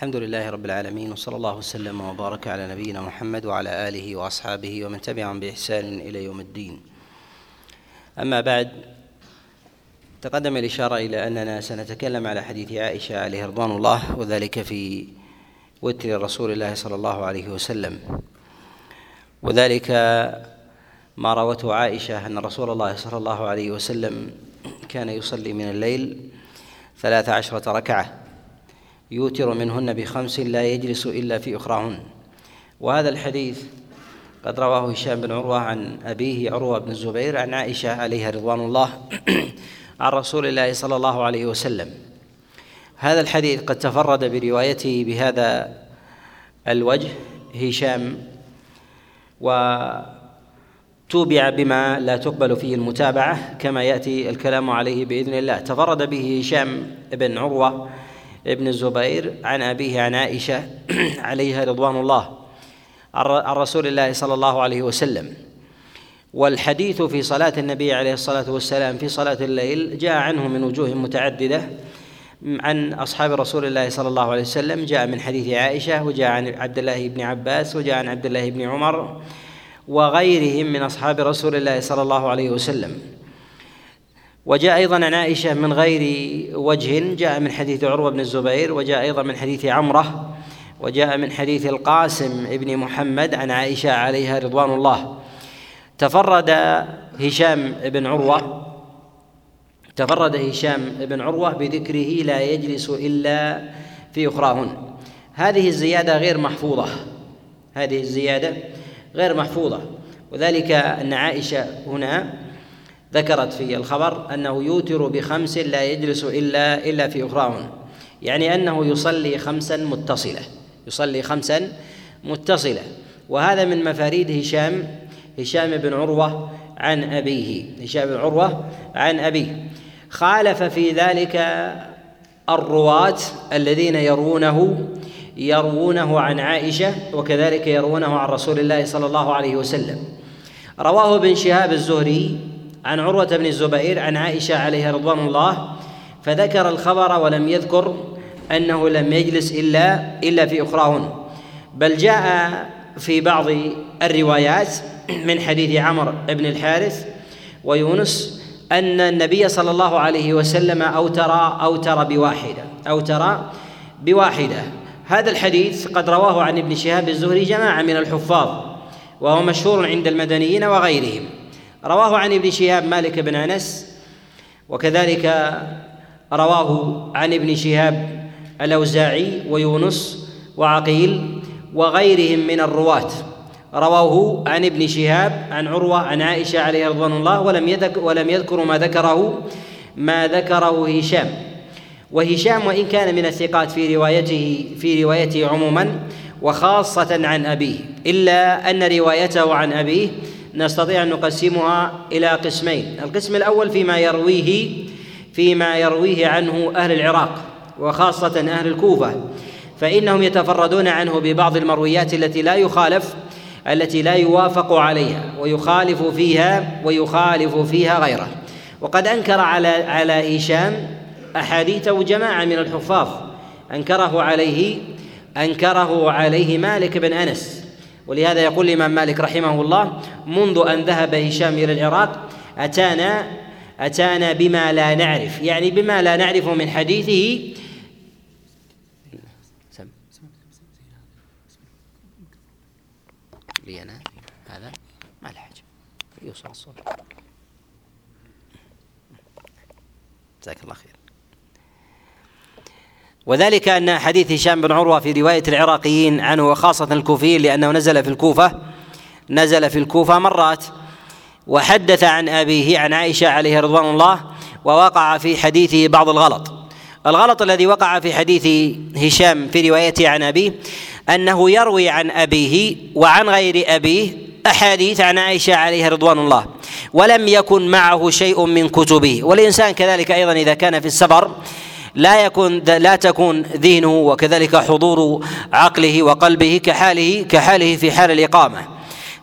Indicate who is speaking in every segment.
Speaker 1: الحمد لله رب العالمين وصلى الله وسلم وبارك على نبينا محمد وعلى آله وأصحابه ومن تبعهم بإحسان إلى يوم الدين. أما بعد تقدم الإشارة إلى أننا سنتكلم على حديث عائشة عليه رضوان الله وذلك في وتر رسول الله صلى الله عليه وسلم. وذلك ما روته عائشة أن رسول الله صلى الله عليه وسلم كان يصلي من الليل ثلاث عشرة ركعة. يوتر منهن بخمس لا يجلس إلا في أخراهن. وهذا الحديث قد رواه هشام بن عروة عن أبيه عروة بن الزبير عن عائشة عليها رضوان الله عن رسول الله صلى الله عليه وسلم. هذا الحديث قد تفرد بروايته بهذا الوجه هشام وتوبع بما لا تقبل فيه المتابعة كما يأتي الكلام عليه بإذن الله. تفرد به هشام بن عروة ابن الزبير عن أبيه عن عائشة عليها رضوان الله عن رسول الله صلى الله عليه وسلم. والحديث في صلاة النبي عليه الصلاة والسلام في صلاة الليل جاء عنه من وجوه متعددة عن أصحاب رسول الله صلى الله عليه وسلم جاء من حديث عائشة وجاء عن عبد الله بن عباس وجاء عن عبد الله بن عمر وغيرهم من أصحاب رسول الله صلى الله عليه وسلم. وجاء أيضا عن عائشة من غير وجه جاء من حديث عروة بن الزبير وجاء أيضا من حديث عمرة وجاء من حديث القاسم بن محمد عن عائشة عليها رضوان الله. تفرد هشام بن عروة تفرد هشام بن عروة بذكره لا يجلس إلا في أخراهن. هذه الزيادة غير محفوظة. هذه الزيادة غير محفوظة. وذلك أن عائشة هنا ذكرت في الخبر أنه يوتر بخمس لا يجلس إلا إلا في أخراهن يعني أنه يصلي خمسا متصلة. يصلي خمسا متصلة. وهذا من مفاريد هشام هشام بن عروة عن أبيه. هشام بن عروة عن أبيه. خالف في ذلك الرواة الذين يروونه يروونه عن عائشة وكذلك يروونه عن رسول الله صلى الله عليه وسلم. رواه ابن شهاب الزهري عن عروة بن الزبير عن عائشة عليها رضوان الله فذكر الخبر ولم يذكر أنه لم يجلس إلا إلا في أخراهن. بل جاء في بعض الروايات من حديث عمر بن الحارث ويونس أن النبي صلى الله عليه وسلم أوتر أوتر بواحدة أوتر بواحدة. هذا الحديث قد رواه عن ابن شهاب الزهري جماعة من الحفاظ وهو مشهور عند المدنيين وغيرهم. رواه عن ابن شهاب مالك بن أنس. وكذلك رواه عن ابن شهاب الأوزاعي ويونس وعقيل وغيرهم من الرواة. رواه عن ابن شهاب عن عروة عن عائشة عليه رضوان الله ولم يذكر ولم يذكروا ما ذكره ما ذكره هشام. وهشام وإن كان من الثقات في روايته في روايته عموما وخاصة عن أبيه إلا أن روايته عن أبيه نستطيع أن نقسمها إلى قسمين. القسم الأول فيما يرويه فيما يرويه عنه أهل العراق وخاصة أهل الكوفة فإنهم يتفردون عنه ببعض المرويات التي لا يخالف التي لا يوافق عليها ويخالف فيها ويخالف فيها غيره. وقد أنكر على على هشام أحاديثه جماعة من الحفاظ. أنكره عليه أنكره عليه مالك بن أنس. ولهذا يقول الإمام مالك رحمه الله منذ أن ذهب هشام إلى العراق أتانا أتانا بما لا نعرف. يعني بما لا نعرف من حديثه. هذا ما له حاجة. يوصل الصوت. جزاك الله خير. وذلك أن حديث هشام بن عروة في رواية العراقيين عنه وخاصة الكوفيين لأنه نزل في الكوفة نزل في الكوفة مرات وحدث عن أبيه عن عائشة عليه رضوان الله ووقع في حديثه بعض الغلط. الغلط الذي وقع في حديث هشام في روايته عن أبيه أنه يروي عن أبيه وعن غير أبيه أحاديث عن عائشة عليها رضوان الله ولم يكن معه شيء من كتبه. والإنسان كذلك أيضا إذا كان في السفر لا يكون لا تكون ذهنه وكذلك حضور عقله وقلبه كحاله كحاله في حال الإقامة.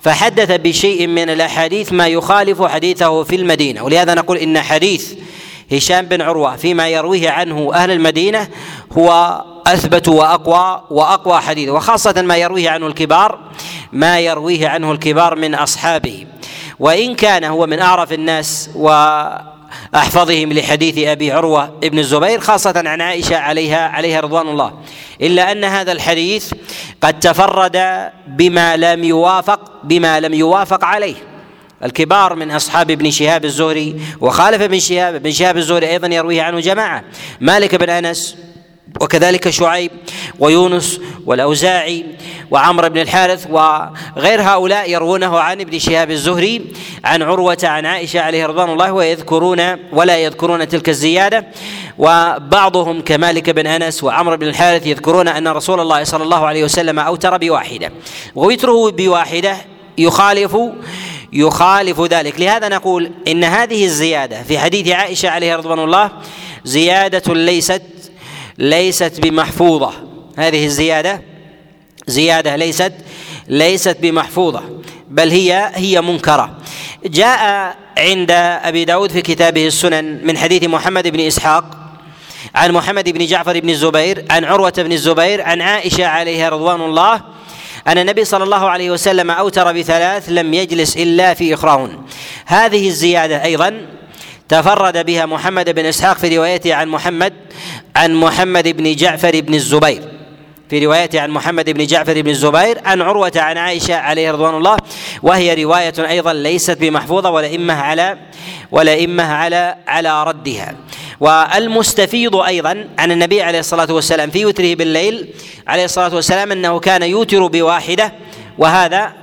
Speaker 1: فحدث بشيء من الأحاديث ما يخالف حديثه في المدينة. ولهذا نقول إن حديث هشام بن عروة فيما يرويه عنه أهل المدينة هو أثبت واقوى وأقوى حديث. وخاصة ما يرويه عنه الكبار ما يرويه عنه الكبار من أصحابه. وإن كان هو من أعرف الناس و أحفظهم لحديث أبي عروة ابن الزبير خاصة عن عائشة عليها عليها رضوان الله. إلا أن هذا الحديث قد تفرد بما لم يوافق بما لم يوافق عليه. الكبار من أصحاب ابن شهاب الزهري وخالف ابن شهاب ابن شهاب الزهري أيضا يرويه عنه جماعة. مالك بن أنس وكذلك شعيب ويونس والأوزاعي وعمر بن الحارث وغير هؤلاء يروونه عن ابن شهاب الزهري عن عروة عن عائشة عليه رضوان الله ويذكرون ولا يذكرون تلك الزيادة. وبعضهم كمالك بن أنس وعمر بن الحارث يذكرون أن رسول الله صلى الله عليه وسلم أوتر بواحدة. ووتره بواحدة يخالف يخالف ذلك. لهذا نقول إن هذه الزيادة في حديث عائشة عليه رضوان الله زيادة ليست ليست بمحفوظة. هذه الزيادة زيادة ليست ليست بمحفوظة بل هي هي منكرة. جاء عند أبي داود في كتابه السنن من حديث محمد بن إسحاق عن محمد بن جعفر بن الزبير عن عروة بن الزبير عن عائشة عليها رضوان الله أن النبي صلى الله عليه وسلم أوتر بثلاث لم يجلس إلا في إخراهن. هذه الزيادة أيضا تفرد بها محمد بن إسحاق في روايته عن محمد عن محمد بن جعفر بن الزبير. في روايته عن محمد بن جعفر بن الزبير عن عروة عن عائشة عليه رضوان الله وهي رواية أيضا ليست بمحفوظة ولا إمه على ولا إمه على على ردها. والمستفيض أيضا عن النبي عليه الصلاة والسلام في وتره بالليل عليه الصلاة والسلام أنه كان يوتر بواحدة وهذا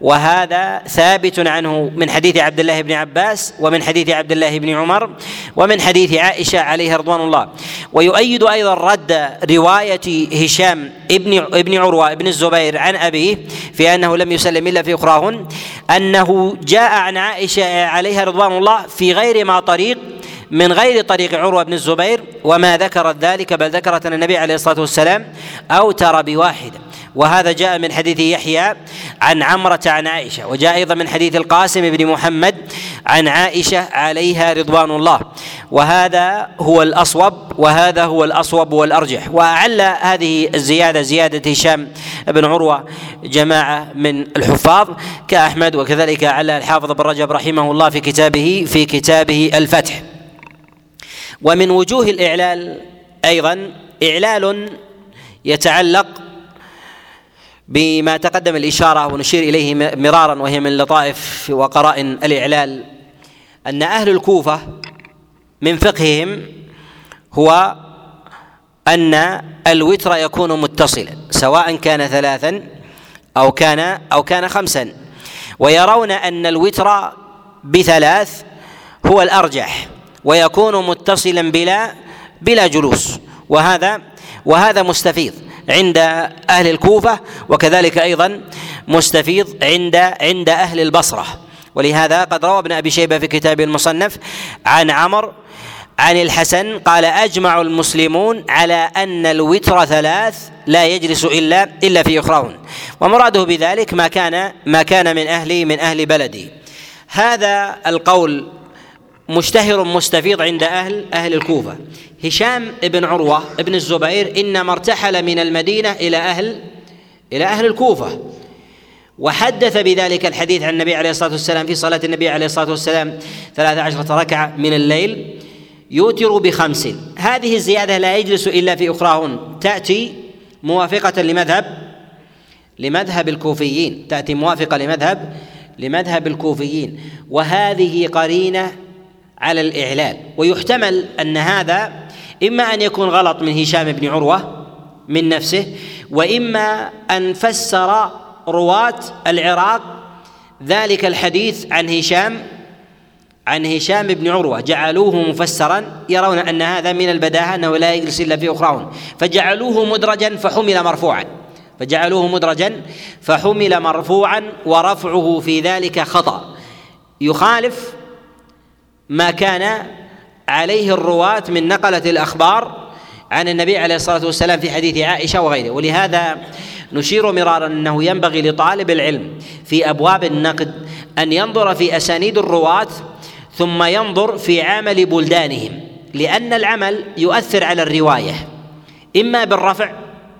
Speaker 1: وهذا ثابت عنه من حديث عبد الله بن عباس ومن حديث عبد الله بن عمر ومن حديث عائشة عليها رضوان الله. ويؤيد أيضا رد رواية هشام ابن ابن عروة ابن الزبير عن أبيه في أنه لم يسلم إلا في أخراهن أنه جاء عن عائشة عليها رضوان الله في غير ما طريق من غير طريق عروة بن الزبير وما ذكرت ذلك بل ذكرت أن النبي عليه الصلاة والسلام أوتر بواحده وهذا جاء من حديث يحيى عن عمرة عن عائشة وجاء أيضا من حديث القاسم بن محمد عن عائشة عليها رضوان الله. وهذا هو الأصوب وهذا هو الأصوب والأرجح. وأعل هذه الزيادة زيادة هشام بن عروة جماعة من الحفاظ كأحمد وكذلك على الحافظ بن رجب رحمه الله في كتابه في كتابه الفتح. ومن وجوه الإعلال أيضا إعلال يتعلق بما تقدم الإشارة ونشير إليه مرارا وهي من لطائف وقرائن الإعلال أن أهل الكوفة من فقههم هو أن الوتر يكون متصلا سواء كان ثلاثا أو كان أو كان خمسا. ويرون أن الوتر بثلاث هو الأرجح ويكون متصلا بلا بلا جلوس. وهذا وهذا مستفيض. عند أهل الكوفة وكذلك أيضا مستفيض عند عند أهل البصرة. ولهذا قد روى ابن أبي شيبة في كتابه المصنف عن عمر عن الحسن قال أجمع المسلمون على أن الوتر ثلاث لا يجلس إلا إلا في اخراهن ومراده بذلك ما كان ما كان من أهل من أهل بلدي. هذا القول مشتهر مستفيض عند أهل أهل الكوفة. هشام بن عروة بن الزبير إنما ارتحل من المدينة إلى أهل إلى أهل الكوفة. وحدث بذلك الحديث عن النبي عليه الصلاة والسلام في صلاة النبي عليه الصلاة والسلام ثلاث عشرة ركعة من الليل يوتر بخمس. هذه الزيادة لا يجلس إلا في أخراهن. تأتي موافقة لمذهب لمذهب الكوفيين. تأتي موافقة لمذهب لمذهب الكوفيين. وهذه قرينة على الإعلان. ويحتمل أن هذا إما أن يكون غلط من هشام بن عروة من نفسه وإما أن فسر رواة العراق ذلك الحديث عن هشام عن هشام بن عروة. جعلوه مفسرا يرون أن هذا من البداهة أنه لا يجلس إلا في أخراهم فجعلوه مدرجا فحمل مرفوعا. فجعلوه مدرجا فحمل مرفوعا ورفعه في ذلك خطأ. يخالف ما كان عليه الرواة من نقلة الأخبار عن النبي عليه الصلاة والسلام في حديث عائشة وغيره. ولهذا نشير مرارا أنه ينبغي لطالب العلم في أبواب النقد أن ينظر في أسانيد الرواة ثم ينظر في عمل بلدانهم لأن العمل يؤثر على الرواية إما بالرفع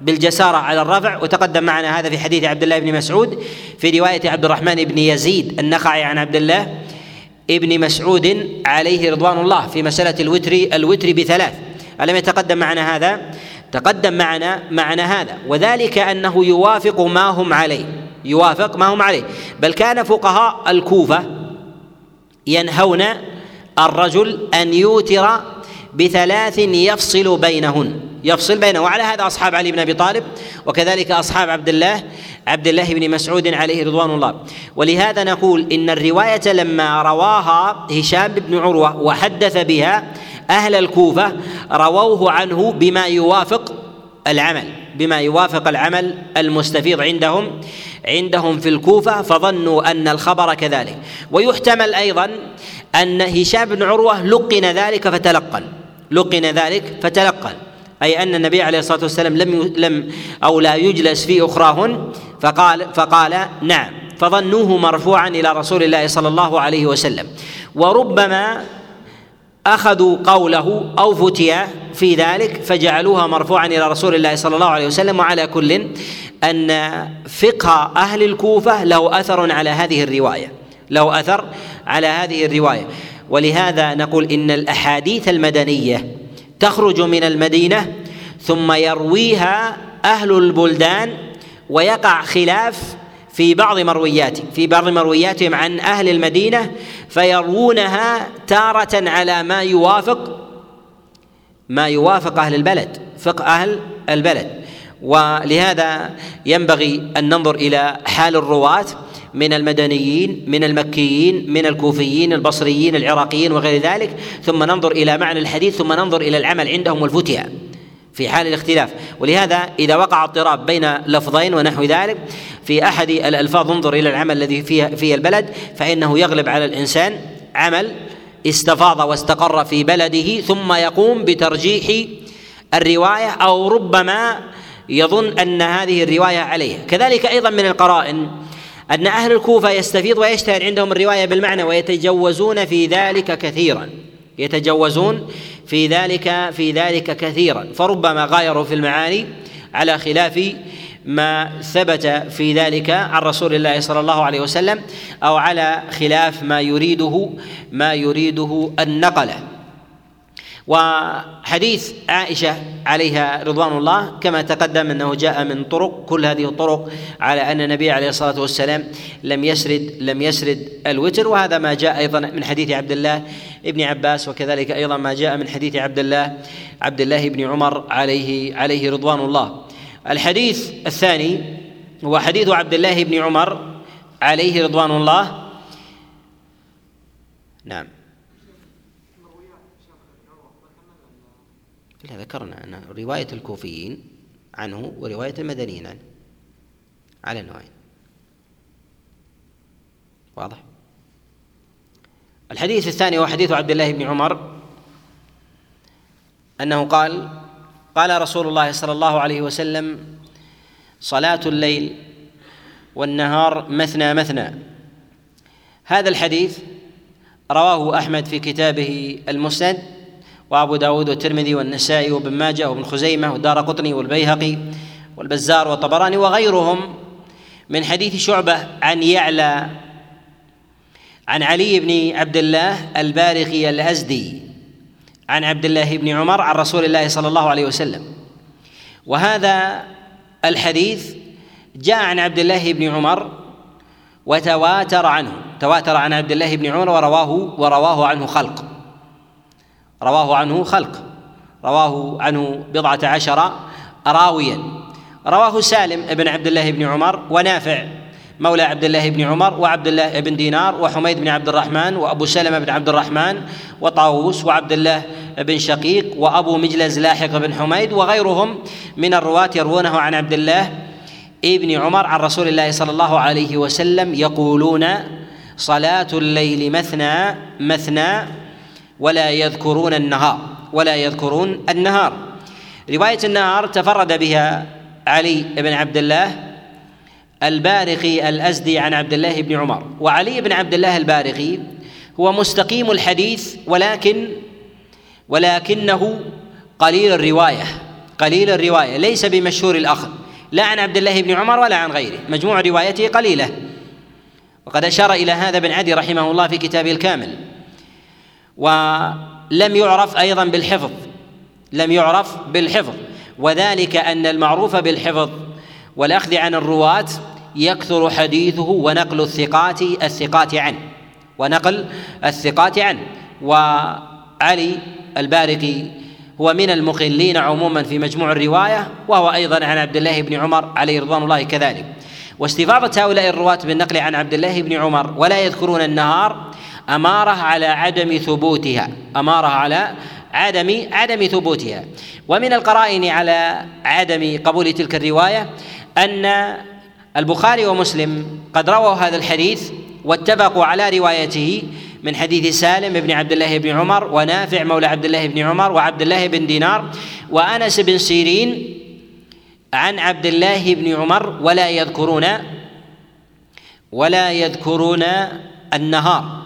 Speaker 1: بالجسارة على الرفع وتقدم معنا هذا في حديث عبد الله بن مسعود في رواية عبد الرحمن بن يزيد النخعي عن عبد الله ابن مسعود عليه رضوان الله في مسألة الوتر الوتر بثلاث. ألم يتقدم معنا هذا؟ تقدم معنا معنا هذا وذلك أنه يوافق ما هم عليه يوافق ما هم عليه. بل كان فقهاء الكوفة ينهون الرجل أن يوتر بثلاث يفصل بينهن يفصل بينه. وعلى هذا أصحاب علي بن أبي طالب وكذلك أصحاب عبد الله عبد الله بن مسعود عليه رضوان الله. ولهذا نقول إن الرواية لما رواها هشام بن عروة وحدث بها أهل الكوفة رووه عنه بما يوافق العمل بما يوافق العمل المستفيض عندهم عندهم في الكوفة فظنوا أن الخبر كذلك. ويحتمل أيضا أن هشام بن عروة لقن ذلك فتلقن لقن ذلك فتلقن. أي أن النبي عليه الصلاة والسلام لم لم أو لا يجلس في أخراهن فقال فقال نعم فظنوه مرفوعا إلى رسول الله صلى الله عليه وسلم. وربما أخذوا قوله أو فتيا في ذلك فجعلوها مرفوعا إلى رسول الله صلى الله عليه وسلم. وعلى كل أن فقه أهل الكوفة له أثر على هذه الرواية. له أثر على هذه الرواية. ولهذا نقول إن الأحاديث المدنية تخرج من المدينة ثم يرويها أهل البلدان ويقع خلاف في بعض مروياتهم في بعض مروياتهم عن أهل المدينة فيروونها تارة على ما يوافق ما يوافق أهل البلد فقه أهل البلد. ولهذا ينبغي أن ننظر إلى حال الرواة من المدنيين من المكيين من الكوفيين البصريين العراقيين وغير ذلك ثم ننظر إلى معنى الحديث ثم ننظر إلى العمل عندهم والفتيا في حال الاختلاف. ولهذا إذا وقع اضطراب بين لفظين ونحو ذلك في أحد الألفاظ انظر إلى العمل الذي فيه في البلد فإنه يغلب على الإنسان عمل استفاض واستقر في بلده ثم يقوم بترجيح الرواية أو ربما يظن أن هذه الرواية عليه. كذلك أيضا من القرائن أن أهل الكوفة يستفيض ويشتهر عندهم الرواية بالمعنى ويتجوزون في ذلك كثيرا. يتجوزون في ذلك في ذلك كثيرا. فربما غايروا في المعاني على خلاف ما ثبت في ذلك عن رسول الله صلى الله عليه وسلم أو على خلاف ما يريده ما يريده النقله وحديث عائشة عليها رضوان الله كما تقدم أنه جاء من طرق كل هذه الطرق على أن النبي عليه الصلاة والسلام لم يسرد لم يسرد الوتر وهذا ما جاء أيضا من حديث عبد الله ابن عباس وكذلك أيضا ما جاء من حديث عبد الله عبد الله بن عمر عليه عليه رضوان الله. الحديث الثاني هو حديث عبد الله بن عمر عليه رضوان الله. نعم. لا ذكرنا أن رواية الكوفيين عنه ورواية المدنيين عنه. على النوعين واضح؟ الحديث الثاني هو حديث عبد الله بن عمر أنه قال قال رسول الله صلى الله عليه وسلم صلاة الليل والنهار مثنى مثنى. هذا الحديث رواه أحمد في كتابه المسند وأبو داود والترمذي والنسائي وابن ماجه وابن خزيمة والدار قطني والبيهقي والبزار والطبراني وغيرهم من حديث شعبة عن يعلى عن علي بن عبد الله البارقي الأزدي عن عبد الله بن عمر عن رسول الله صلى الله عليه وسلم. وهذا الحديث جاء عن عبد الله بن عمر وتواتر عنه تواتر عن عبد الله بن عمر ورواه ورواه عنه خلق. رواه عنه خلق رواه عنه بضعة عشر راويا. رواه سالم بن عبد الله بن عمر ونافع مولى عبد الله بن عمر وعبد الله بن دينار وحميد بن عبد الرحمن وأبو سلمة بن عبد الرحمن وطاووس وعبد الله بن شقيق وأبو مجلز لاحق بن حميد وغيرهم من الرواة يروونه عن عبد الله ابن عمر عن رسول الله صلى الله عليه وسلم يقولون صلاة الليل مثنى مثنى ولا يذكرون النهار ولا يذكرون النهار. رواية النهار تفرد بها علي بن عبد الله البارقي الأزدي عن عبد الله بن عمر. وعلي بن عبد الله البارقي هو مستقيم الحديث ولكن ولكنه قليل الرواية قليل الرواية ليس بمشهور الأخذ. لا عن عبد الله بن عمر ولا عن غيره. مجموع روايته قليلة. وقد أشار إلى هذا ابن عدي رحمه الله في كتابه الكامل. ولم يعرف أيضا بالحفظ. لم يعرف بالحفظ. وذلك أن المعروف بالحفظ والأخذ عن الرواة يكثر حديثه ونقل الثقات الثقات عنه. ونقل الثقات عنه. وعلي البارقي هو من المقلين عموما في مجموع الرواية وهو أيضا عن عبد الله بن عمر عليه رضوان الله كذلك. واستفاضة هؤلاء الرواة بالنقل عن عبد الله بن عمر ولا يذكرون النهار أمارة على عدم ثبوتها. أمارة على عدم عدم ثبوتها. ومن القرائن على عدم قبول تلك الرواية أن البخاري ومسلم قد رووا هذا الحديث واتفقوا على روايته من حديث سالم بن عبد الله بن عمر ونافع مولى عبد الله بن عمر وعبد الله بن دينار وأنس بن سيرين عن عبد الله بن عمر ولا يذكرون ولا يذكرون النهار.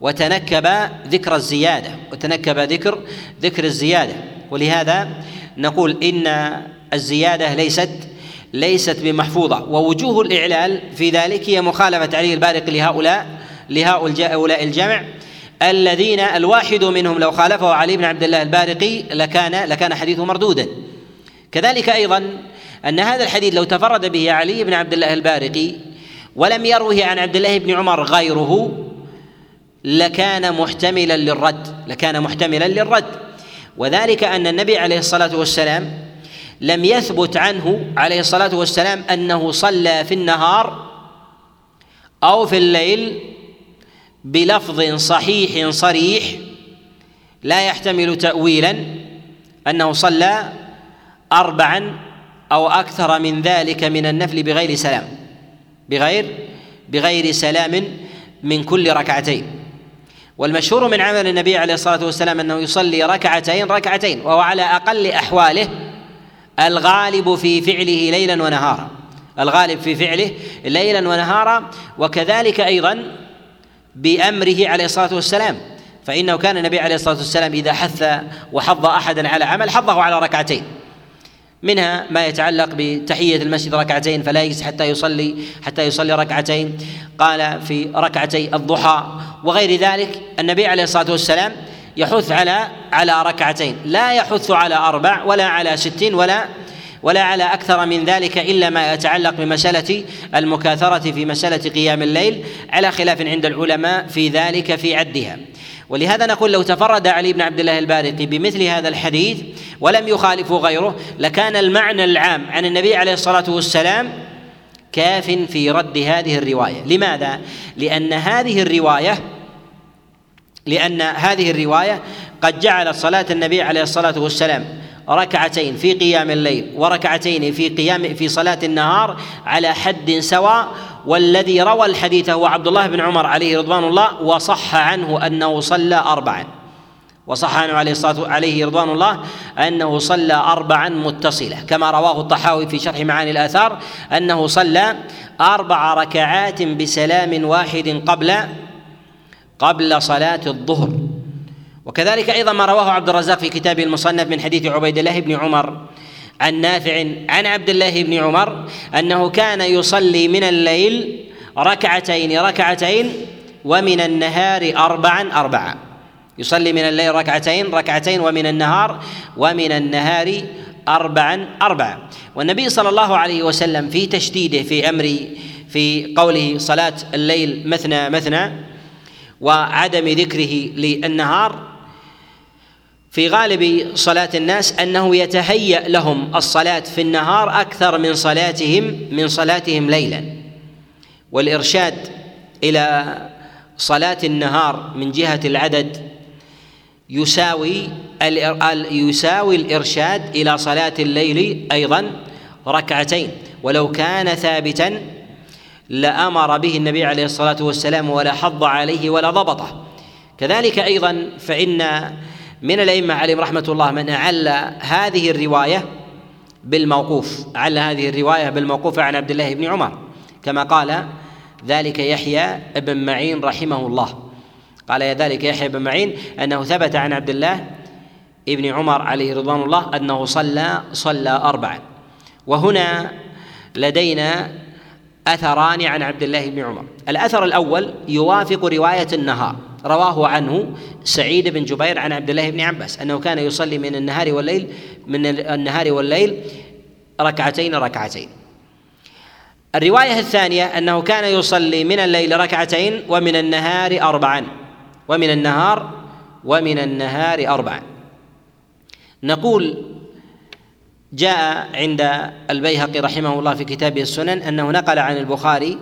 Speaker 1: وتنكب ذكر الزيادة وتنكب ذكر ذكر الزيادة. ولهذا نقول إن الزيادة ليست ليست بمحفوظة. ووجوه الإعلال في ذلك هي مخالفة علي البارق لهؤلاء لهؤلاء الجمع. الذين الواحد منهم لو خالفه علي بن عبد الله البارقي لكان لكان حديثه مردودا. كذلك أيضا أن هذا الحديث لو تفرد به علي بن عبد الله البارقي ولم يروه عن عبد الله بن عمر غيره لكان محتملا للرد لكان محتملا للرد. وذلك أن النبي عليه الصلاة والسلام لم يثبت عنه عليه الصلاة والسلام أنه صلى في النهار أو في الليل بلفظ صحيح صريح لا يحتمل تاويلا أنه صلى اربعا أو أكثر من ذلك من النفل بغير سلام بغير بغير سلام من كل ركعتين. والمشهور من عمل النبي عليه الصلاة والسلام أنه يصلي ركعتين ركعتين وهو على أقل أحواله الغالب في فعله ليلا ونهارا. الغالب في فعله ليلا ونهارا. وكذلك أيضا بأمره عليه الصلاة والسلام. فإنه كان النبي عليه الصلاة والسلام إذا حث وحض احدا على عمل حضه على ركعتين. منها ما يتعلق بتحية المسجد ركعتين فلا يجلس حتى يصلي حتى يصلي ركعتين. قال في ركعتي الضحى. وغير ذلك النبي عليه الصلاة والسلام يحث على على ركعتين. لا يحث على أربع ولا على ستين ولا ولا على أكثر من ذلك إلا ما يتعلق بمسألة المكاثرة في مسألة قيام الليل على خلاف عند العلماء في ذلك في عدها. ولهذا نقول لو تفرد علي بن عبد الله البارقي بمثل هذا الحديث ولم يخالفه غيره لكان المعنى العام عن النبي عليه الصلاة والسلام كاف في رد هذه الرواية. لماذا؟ لأن هذه الرواية لأن هذه الرواية قد جعلت صلاة النبي عليه الصلاة والسلام ركعتين في قيام الليل وركعتين في قيام في صلاة النهار على حد سواء والذي روى الحديث هو عبد الله بن عمر عليه رضوان الله وصح عنه أنه صلى أربعا. وصح عنه عليه الصلاة عليه رضوان الله أنه صلى أربعا متصلة. كما رواه الطحاوي في شرح معاني الآثار أنه صلى أربع ركعات بسلام واحد قبل قبل صلاة الظهر. وكذلك أيضا ما رواه عبد الرزاق في كتابه المصنف من حديث عبيد الله بن عمر عن نافع عن عبد الله بن عمر أنه كان يصلي من الليل ركعتين ركعتين ومن النهار اربعا اربعا. يصلي من الليل ركعتين ركعتين ومن النهار ومن النهار أربعا أربعا. والنبي صلى الله عليه وسلم في تشديده في أمر في قوله صلاة الليل مثنى مثنى وعدم ذكره للنهار في غالب صلاة الناس أنه يتهيأ لهم الصلاة في النهار أكثر من صلاتهم من صلاتهم ليلا. والإرشاد إلى صلاة النهار من جهة العدد يساوي يساوي الإرشاد إلى صلاة الليل أيضا ركعتين. ولو كان ثابتا لأمر به النبي عليه الصلاة والسلام ولا حض عليه ولا ضبطه. كذلك أيضا فإن من الأئمة عليهم رحمة الله من أعل هذه الرواية بالموقوف أعل هذه الرواية بالموقوف عن عبد الله بن عمر. كما قال ذلك يحيى بن معين رحمه الله. قال ذلك يحيى بن معين أنه ثبت عن عبد الله ابن عمر عليه رضوان الله أنه صلى صلى اربعا. وهنا لدينا أثران عن عبد الله بن عمر. الأثر الأول يوافق رواية النهار. رواه عنه سعيد بن جبير عن عبد الله بن عباس أنه كان يصلي من النهار والليل من النهار والليل ركعتين ركعتين. الرواية الثانية أنه كان يصلي من الليل ركعتين ومن النهار اربعا ومن النهار ومن النهار اربعا. نقول جاء عند البيهقي رحمه الله في كتابه السنن أنه نقل عن البخاري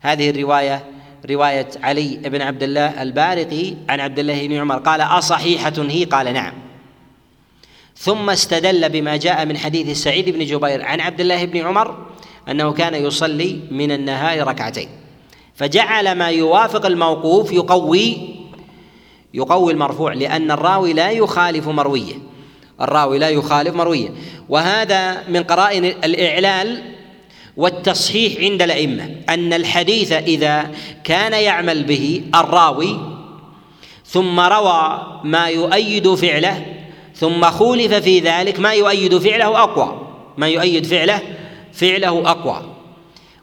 Speaker 1: هذه الرواية رواية علي بن عبد الله البارقي عن عبد الله بن عمر قال أصحيحة هي؟ قال نعم. ثم استدل بما جاء من حديث سعيد بن جبير عن عبد الله بن عمر أنه كان يصلي من النهار ركعتين فجعل ما يوافق الموقوف يقوي يقوي المرفوع لأن الراوي لا يخالف مرويه الراوي لا يخالف مرويه وهذا من قرائن الإعلال والتصحيح عند الأئمة أن الحديث إذا كان يعمل به الراوي ثم روى ما يؤيد فعله ثم خولف في ذلك ما يؤيد فعله أقوى ما يؤيد فعله فعله أقوى.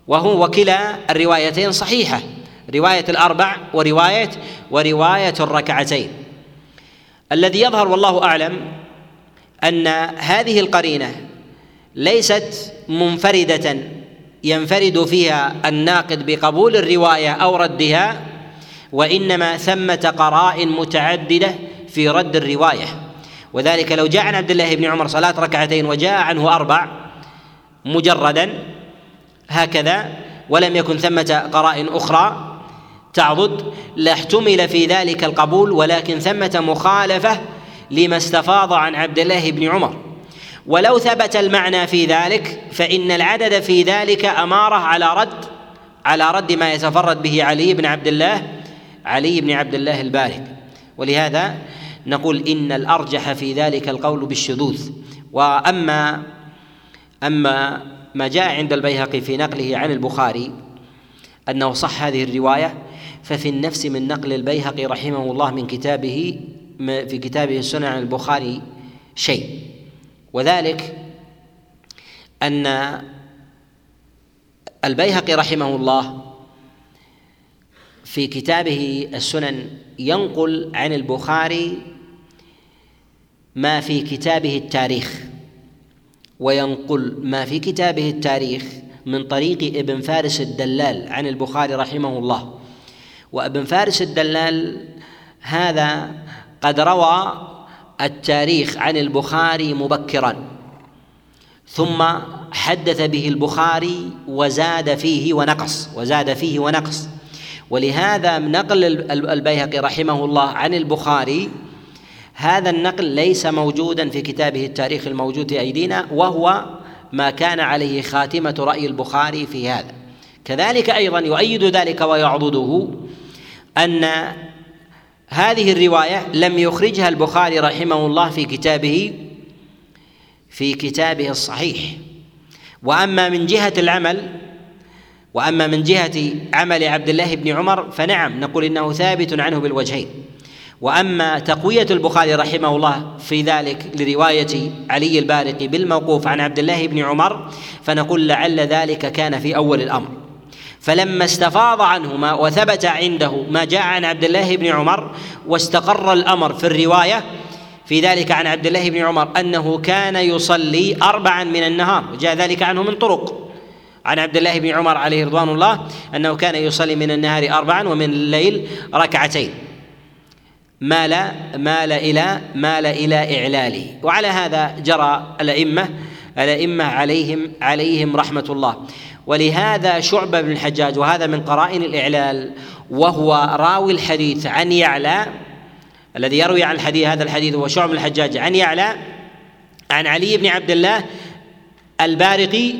Speaker 1: وهو وكلا الروايتين صحيحة رواية الأربع ورواية ورواية الركعتين. الذي يظهر والله أعلم أن هذه القرينة ليست منفردة ينفرد فيها الناقد بقبول الرواية أو ردها وإنما ثمة قرائن متعددة في رد الرواية. وذلك لو جاء عن عبد الله بن عمر صلاة ركعتين وجاء عنه أربع مجردا هكذا ولم يكن ثمة قرائن أخرى تعضد لاحتمل في ذلك القبول ولكن ثمة مخالفة لما استفاض عن عبد الله بن عمر. ولو ثبت المعنى في ذلك فإن العدد في ذلك أمارة على رد على رد ما يتفرد به علي بن عبد الله علي بن عبد الله البارك. ولهذا نقول إن الأرجح في ذلك القول بالشذوذ. وأما أما ما جاء عند البيهقي في نقله عن البخاري أنه صح هذه الرواية ففي النفس من نقل البيهقي رحمه الله من كتابه في كتابه عن البخاري شيء. وذلك أن البيهقي رحمه الله في كتابه السنن ينقل عن البخاري ما في كتابه التاريخ وينقل ما في كتابه التاريخ من طريق ابن فارس الدلال عن البخاري رحمه الله. وابن فارس الدلال هذا قد روى التاريخ عن البخاري مبكرا. ثم حدث به البخاري وزاد فيه ونقص وزاد فيه ونقص. ولهذا نقل البيهقي رحمه الله عن البخاري هذا النقل ليس موجودا في كتابه التاريخ الموجود في أيدينا وهو ما كان عليه خاتمة رأي البخاري في هذا. كذلك أيضا يؤيد ذلك ويعضده أن هذه الرواية لم يخرجها البخاري رحمه الله في كتابه في كتابه الصحيح. وأما من جهة العمل وأما من جهة عمل عبد الله بن عمر فنعم نقول إنه ثابت عنه بالوجهين. وأما تقوية البخاري رحمه الله في ذلك لرواية علي البارقي بالموقوف عن عبد الله بن عمر فنقول لعل ذلك كان في أول الأمر. فلما استفاض عنه ما وثبت عنده ما جاء عن عبد الله بن عمر واستقر الأمر في الرواية في ذلك عن عبد الله بن عمر أنه كان يصلي اربعا من النهار وجاء ذلك عنه من طرق. عن عبد الله بن عمر عليه رضوان الله أنه كان يصلي من النهار اربعا ومن الليل ركعتين. مال مال إلى مال إلى اعلاله وعلى هذا جرى الأئمة الأئمة عليهم عليهم رحمة الله. ولهذا شعبة بن الحجاج وهذا من قرائن الإعلال وهو راوي الحديث عن يعلى الذي يروي عن الحديث هذا الحديث هو شعب الحجاج عن يعلى عن علي بن عبد الله البارقي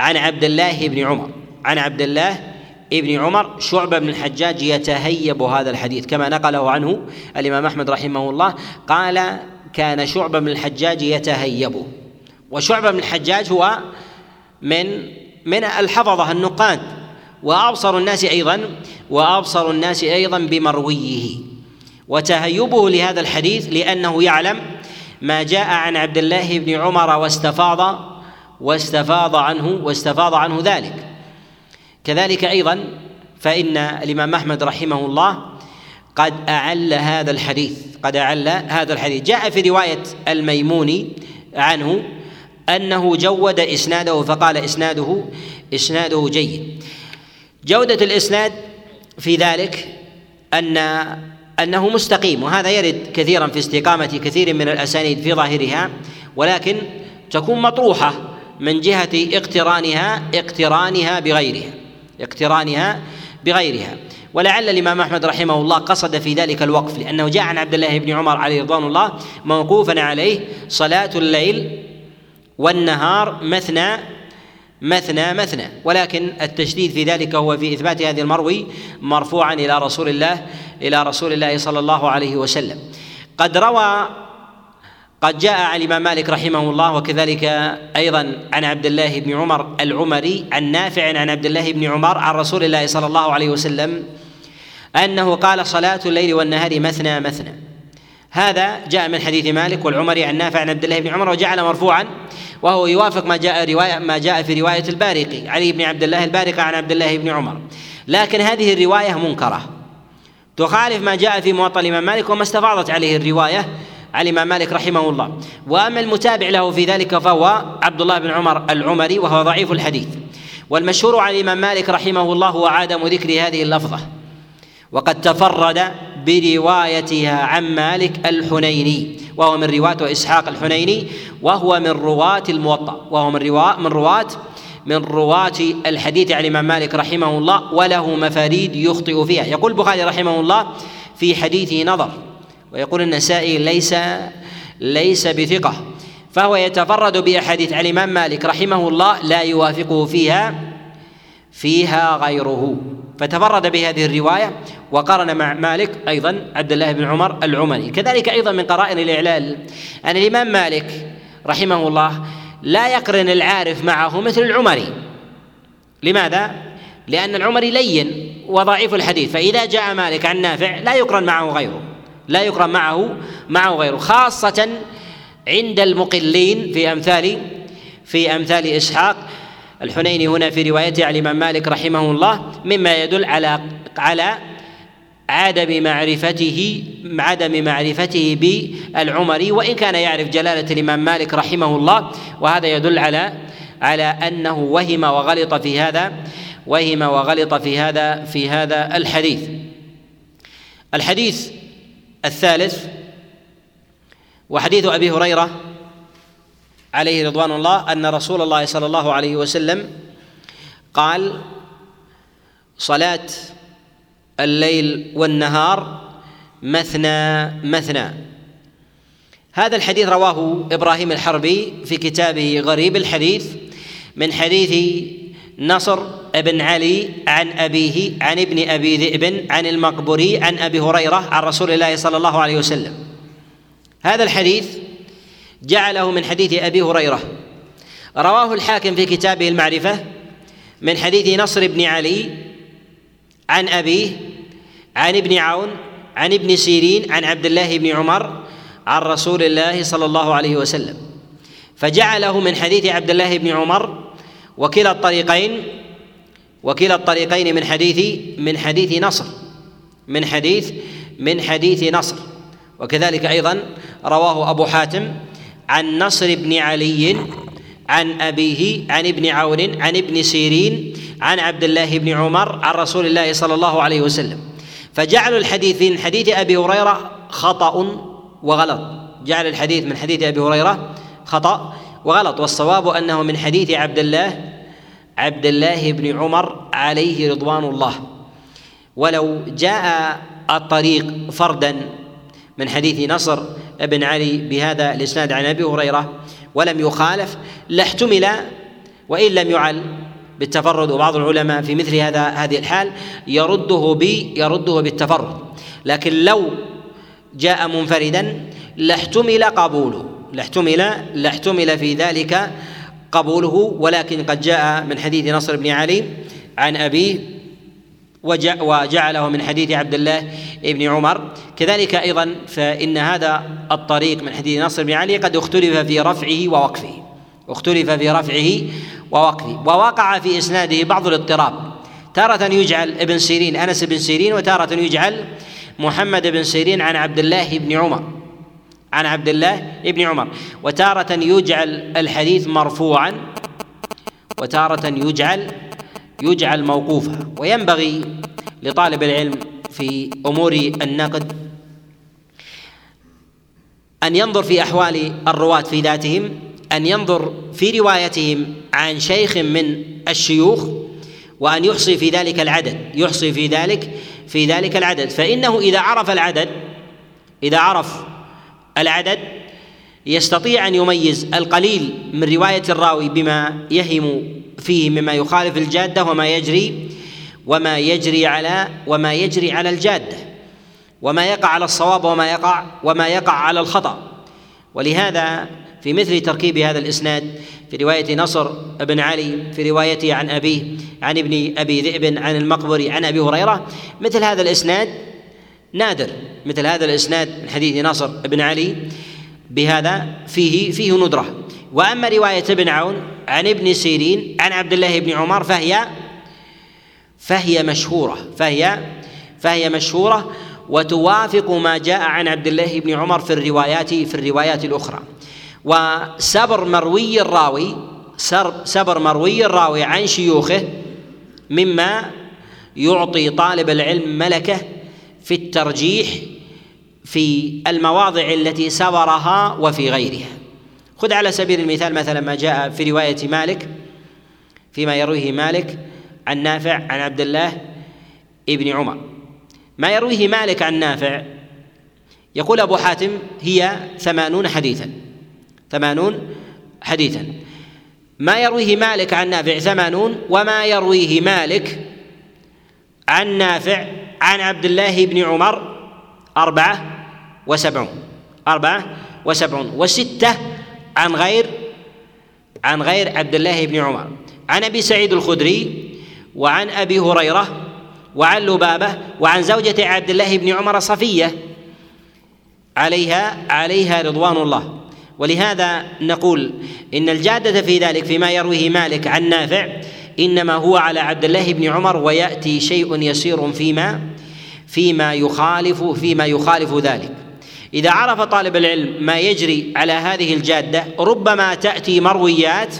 Speaker 1: عن عبد الله بن عمر. عن عبد الله ابن عمر شعبة بن الحجاج يتهيب هذا الحديث كما نقله عنه الإمام أحمد رحمه الله. قال كان شعبة بن الحجاج يتهيبه وشعبة بن الحجاج هو من من الحفظة النقاد وأبصر الناس أيضا وأبصر الناس أيضا بمرويه. وتهيبه لهذا الحديث لأنه يعلم ما جاء عن عبد الله بن عمر واستفاض واستفاض عنه واستفاض عنه ذلك. كذلك أيضا فإن الإمام أحمد رحمه الله قد أعل هذا الحديث قد أعل هذا الحديث. جاء في رواية الميموني عنه أنه جود إسناده فقال إسناده إسناده جيد. جودة الإسناد في ذلك أن أنه مستقيم وهذا يرد كثيرا في استقامة كثير من الأسانيد في ظاهرها ولكن تكون مطروحة من جهة اقترانها اقترانها بغيرها اقترانها بغيرها. ولعل الإمام أحمد رحمه الله قصد في ذلك الوقف لأنه جاء عن عبد الله بن عمر عليه رضوان الله موقوفا عليه صلاة الليل والنهار مثنى مثنى مثنى. ولكن التشديد في ذلك هو في إثبات هذه المروي مرفوعا إلى رسول الله إلى رسول الله صلى الله عليه وسلم. قد روى قد جاء عن الإمام مالك رحمه الله وكذلك أيضا عن عبد الله بن عمر العمري عن نافع عن عبد الله بن عمر عن رسول الله صلى الله عليه وسلم أنه قال صلاة الليل والنهار مثنى مثنى. هذا جاء من حديث مالك والعمري عن نافع عن عبد الله بن عمر وجعل مرفوعا وهو يوافق ما جاء رواية ما جاء في رواية البارقي علي بن عبد الله البارقي عن عبد الله بن عمر. لكن هذه الرواية منكرة. تخالف ما جاء في موطأ الإمام مالك وما استفاضت عليه الرواية عن الإمام مالك رحمه الله. وأما المتابع له في ذلك فهو عبد الله بن عمر العمري وهو ضعيف الحديث. والمشهور عن الإمام مالك رحمه الله هو عدم ذكر هذه اللفظة. وقد تفرد بروايتها عن مالك الحنيني وهو من رواة إسحاق الحنيني وهو من رواة الموطأ وهو من رواة من رواة من رواة الحديث عن الإمام مالك رحمه الله وله مفاريد يخطئ فيها. يقول البخاري رحمه الله في حديثه نظر ويقول النسائي ليس ليس بثقة فهو يتفرد بأحاديث عن الإمام مالك رحمه الله لا يوافقه فيها فيها غيره. فتفرد بهذه الرواية وقارن مع مالك أيضا عبد الله بن عمر العمري كذلك أيضا من قرائن الإعلال أن الإمام مالك رحمه الله لا يقرن العارف معه مثل العمري لماذا؟ لأن العمري لين وضعيف الحديث فإذا جاء مالك عن نافع لا يقرن معه غيره لا يقرن معه معه غيره خاصة عند المقلين في أمثال في أمثال إسحاق الحنيني هنا في روايته عن الإمام مالك رحمه الله مما يدل على على عدم معرفته عدم معرفته بالعمري وإن كان يعرف جلالة الإمام مالك رحمه الله وهذا يدل على على أنه وهم وغلط في هذا وهم وغلط في هذا في هذا الحديث. الحديث الثالث وحديث أبي هريرة عليه رضوان الله أن رسول الله صلى الله عليه وسلم قال صلاة الليل والنهار مثنى مثنى. هذا الحديث رواه إبراهيم الحربي في كتابه غريب الحديث من حديث نصر بن علي عن أبيه عن ابن أبي ذئب عن المقبوري عن أبي هريرة عن رسول الله صلى الله عليه وسلم. هذا الحديث جعله من حديث أبي هريرة. رواه الحاكم في كتابه المعرفة من حديث نصر بن علي عن أبيه عن ابن عون عن ابن سيرين عن عبد الله بن عمر عن رسول الله صلى الله عليه وسلم. فجعله من حديث عبد الله بن عمر وكلا الطريقين وكلا الطريقين من حديث من حديث نصر من حديث من حديث نصر. وكذلك أيضا رواه أبو حاتم عن نصر بن علي عن أبيه عن ابن عون عن ابن سيرين عن عبد الله بن عمر عن رسول الله صلى الله عليه وسلم. فجعلوا الحديث من حديث أبي هريرة خطأ وغلط. جعل الحديث من حديث أبي هريرة خطأ وغلط. والصواب أنه من حديث عبد الله عبد الله بن عمر عليه رضوان الله. ولو جاء الطريق فردا من حديث نصر بن علي بهذا الإسناد عن أبي هريرة ولم يخالف لاحتمل وإن لم يعل بالتفرد. وبعض العلماء في مثل هذا هذه الحال يرده ب يرده بالتفرد. لكن لو جاء منفردا لاحتمل قبوله. لاحتمل لاحتمل في ذلك قبوله. ولكن قد جاء من حديث نصر بن علي عن أبيه وجعله من حديث عبد الله بن عمر. كذلك أيضا فإن هذا الطريق من حديث نصر بن علي قد اختلف في رفعه ووقفه. اختلف في رفعه ووقفه. ووقع في إسناده بعض الاضطراب. تارة يجعل ابن سيرين أنس بن سيرين وتارة يجعل محمد بن سيرين عن عبد الله بن عمر. عن عبد الله بن عمر. وتارة يجعل الحديث مرفوعا. وتارة يجعل يجعل موقوفا وينبغي لطالب العلم في أمور النقد أن ينظر في أحوال الرواة في ذاتهم أن ينظر في روايتهم عن شيخ من الشيوخ وأن يحصي في ذلك العدد يحصي في ذلك في ذلك العدد. فإنه إذا عرف العدد إذا عرف العدد يستطيع أن يميز القليل من رواية الراوي بما يهم فيه مما يخالف الجادة وما يجري وما يجري على وما يجري على الجادة وما يقع على الصواب وما يقع وما يقع على الخطأ. ولهذا في مثل تركيب هذا الإسناد في رواية نصر بن علي في روايته عن أبيه عن ابن أبي ذئب عن المقبري عن أبي هريرة مثل هذا الإسناد نادر. مثل هذا الإسناد من حديث نصر بن علي بهذا فيه فيه ندرة. وأما رواية ابن عون عن ابن سيرين عن عبد الله بن عمر فهي فهي مشهورة فهي فهي مشهورة وتوافق ما جاء عن عبد الله بن عمر في الروايات في الروايات الأخرى. وسبر مروي الراوي سبر مروي الراوي عن شيوخه مما يعطي طالب العلم ملكه في الترجيح في المواضع التي سبرها وفي غيرها. خذ على سبيل المثال مثلا ما جاء في رواية مالك فيما يرويه مالك عن نافع عن عبد الله ابن عمر. ما يرويه مالك عن نافع يقول أبو حاتم هي ثمانون حديثا ثمانون حديثا. ما يرويه مالك عن نافع ثمانون وما يرويه مالك عن نافع عن عبد الله بن عمر أربعة وسبعون. أربعة وسبعون. وستة عن غير عن غير عبد الله بن عمر. عن أبي سعيد الخدري وعن أبي هريرة وعن لبابة وعن زوجة عبد الله بن عمر صفية. عليها عليها رضوان الله. ولهذا نقول إن الجادة في ذلك فيما يرويه مالك عن نافع إنما هو على عبد الله بن عمر ويأتي شيء يسير فيما فيما يخالف فيما يخالف ذلك. إذا عرف طالب العلم ما يجري على هذه الجادة ربما تأتي مرويات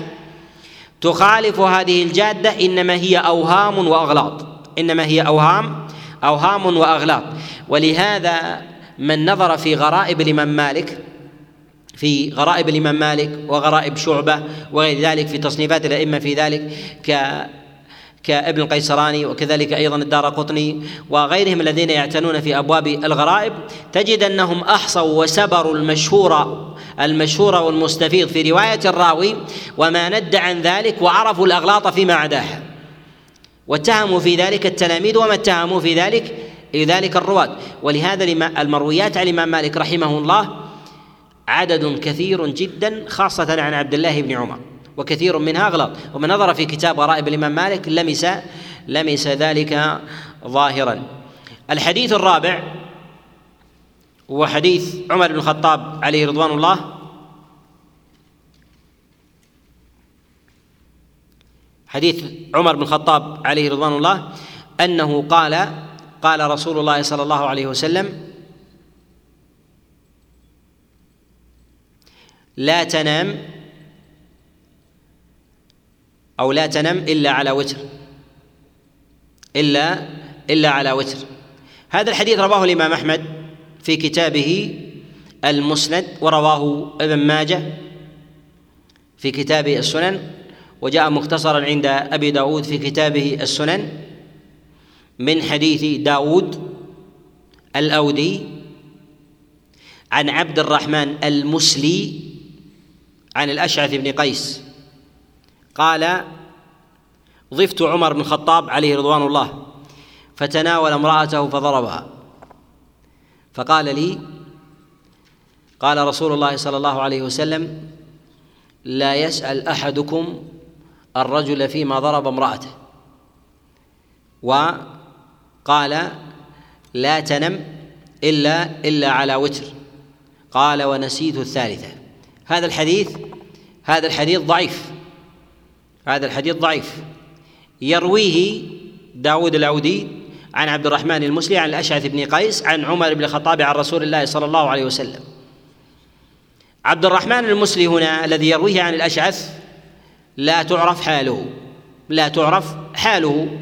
Speaker 1: تخالف هذه الجادة إنما هي أوهام وأغلاط. إنما هي أوهام أوهام وأغلاط. ولهذا من نظر في غرائب الإمام مالك في غرائب الإمام مالك وغرائب شعبة وغير ذلك في تصنيفات الأئمة في ذلك ك كابن القيسراني وكذلك أيضا الدار قطني وغيرهم الذين يعتنون في أبواب الغرائب تجد أنهم أحصوا وسبروا المشهور المشهور والمستفيض في رواية الراوي وما ند عن ذلك وعرفوا الأغلاط فيما عداها واتهموا في ذلك التلاميذ وما اتهموا في ذلك ذلك الرواة. ولهذا المرويات عن الإمام مالك رحمه الله عدد كثير جدا خاصة عن عبد الله بن عمر. وكثير منها أغلط. ومن نظر في كتاب غرائب الإمام مالك لمس لمس ذلك ظاهرا. الحديث الرابع هو حديث عمر بن الخطاب عليه رضوان الله. حديث عمر بن الخطاب عليه رضوان الله. أنه قال قال رسول الله صلى الله عليه وسلم لا تنام أو لا تنم إلا على وتر. إلا إلا على وتر. هذا الحديث رواه الإمام أحمد في كتابه المسند ورواه ابن ماجه في كتابه السنن وجاء مختصرا عند أبي داود في كتابه السنن من حديث داود الأودي عن عبد الرحمن المسلي عن الأشعث بن قيس. قال ضفت عمر بن الخطاب عليه رضوان الله فتناول امرأته فضربها. فقال لي قال رسول الله صلى الله عليه وسلم لا يسأل أحدكم الرجل فيما ضرب امرأته. و قال لا تنم إلا إلا على وتر. قال ونسيت الثالثة. هذا الحديث هذا الحديث ضعيف. هذا الحديث ضعيف. يرويه داود العودي عن عبد الرحمن المسلي عن الأشعث بن قيس عن عمر بن الخطاب عن رسول الله صلى الله عليه وسلم. عبد الرحمن المسلي هنا الذي يرويه عن الأشعث لا تعرف حاله لا تعرف حاله.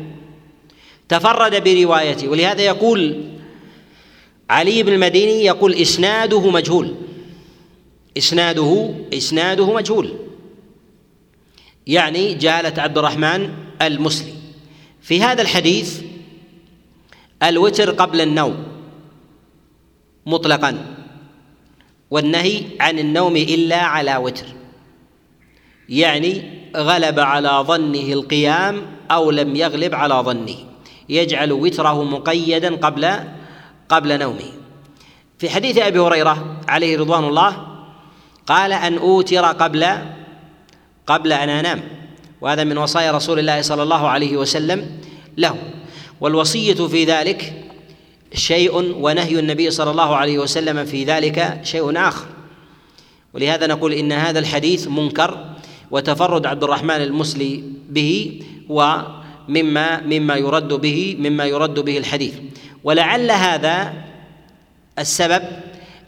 Speaker 1: تفرد بروايته ولهذا يقول علي بن المديني يقول إسناده مجهول. إسناده إسناده مجهول. يعني جهالة عبد الرحمن المسلم. في هذا الحديث الوتر قبل النوم مطلقا والنهي عن النوم إلا على وتر. يعني غلب على ظنه القيام أو لم يغلب على ظنه. يجعل وتره مقيدا قبل قبل نومه. في حديث أبي هريرة عليه رضوان الله قال أن أوتر قبل قبل أن أنام. وهذا من وصايا رسول الله صلى الله عليه وسلم له. والوصية في ذلك شيء ونهي النبي صلى الله عليه وسلم في ذلك شيء آخر. ولهذا نقول إن هذا الحديث منكر وتفرد عبد الرحمن المسلي به هو مما مما يرد به مما يرد به الحديث. ولعل هذا السبب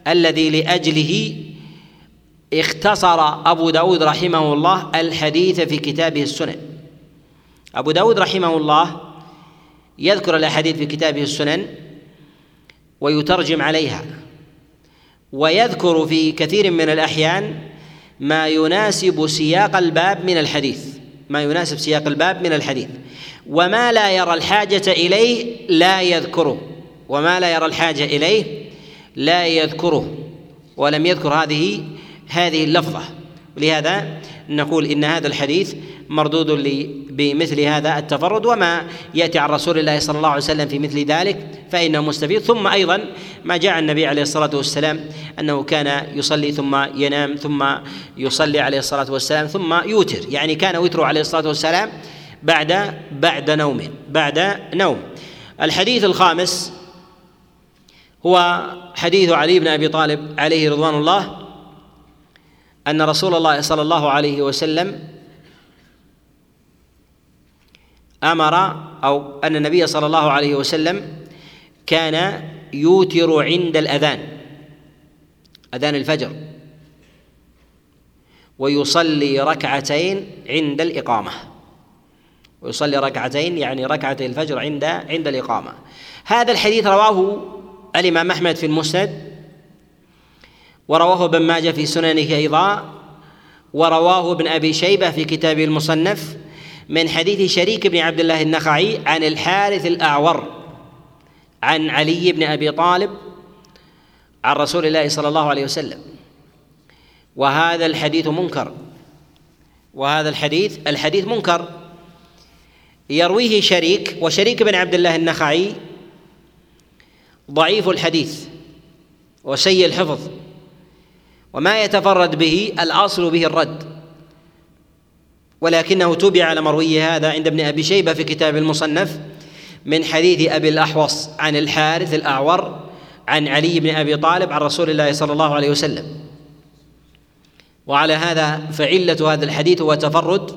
Speaker 1: الذي لأجله اختصر أبو داود رحمه الله الحديث في كتابه السنن. أبو داود رحمه الله يذكر الأحاديث في كتابه السنن ويترجم عليها ويذكر في كثير من الأحيان ما يناسب سياق الباب من الحديث ما يناسب سياق الباب من الحديث وما لا يرى الحاجة إليه لا يذكره وما لا يرى الحاجة إليه لا يذكره ولم يذكر هذه هذه اللفظة. ولهذا نقول إن هذا الحديث مردود بمثل هذا التفرد وما يأتي عن رسول الله صلى الله عليه وسلم في مثل ذلك فإنه مستفيد. ثم أيضا ما جاء النبي عليه الصلاة والسلام أنه كان يصلي ثم ينام ثم يصلي عليه الصلاة والسلام ثم يوتر. يعني كان وتره عليه الصلاة والسلام بعد بعد نوم بعد نوم. الحديث الخامس هو حديث علي بن أبي طالب عليه رضوان الله أن رسول الله صلى الله عليه وسلم أمر أو أن النبي صلى الله عليه وسلم كان يوتر عند الأذان أذان الفجر ويصلي ركعتين عند الإقامة. ويصلي ركعتين يعني ركعتي الفجر عند عند الإقامة. هذا الحديث رواه الإمام أحمد في المسند ورواه ابن ماجه في سننه أيضا ورواه ابن أبي شيبة في كتابه المصنف من حديث شريك بن عبد الله النخعي عن الحارث الأعور عن علي بن أبي طالب عن رسول الله صلى الله عليه وسلم. وهذا الحديث منكر. وهذا الحديث الحديث منكر. يرويه شريك وشريك بن عبد الله النخعي ضعيف الحديث وسيء الحفظ. وما يتفرد به الأصل به الرد. ولكنه تبع على مروي هذا عند ابن أبي شيبة في كتاب المصنف من حديث أبي الأحوص عن الحارث الأعور عن علي بن أبي طالب عن رسول الله صلى الله عليه وسلم. وعلى هذا فعلة هذا الحديث هو تفرد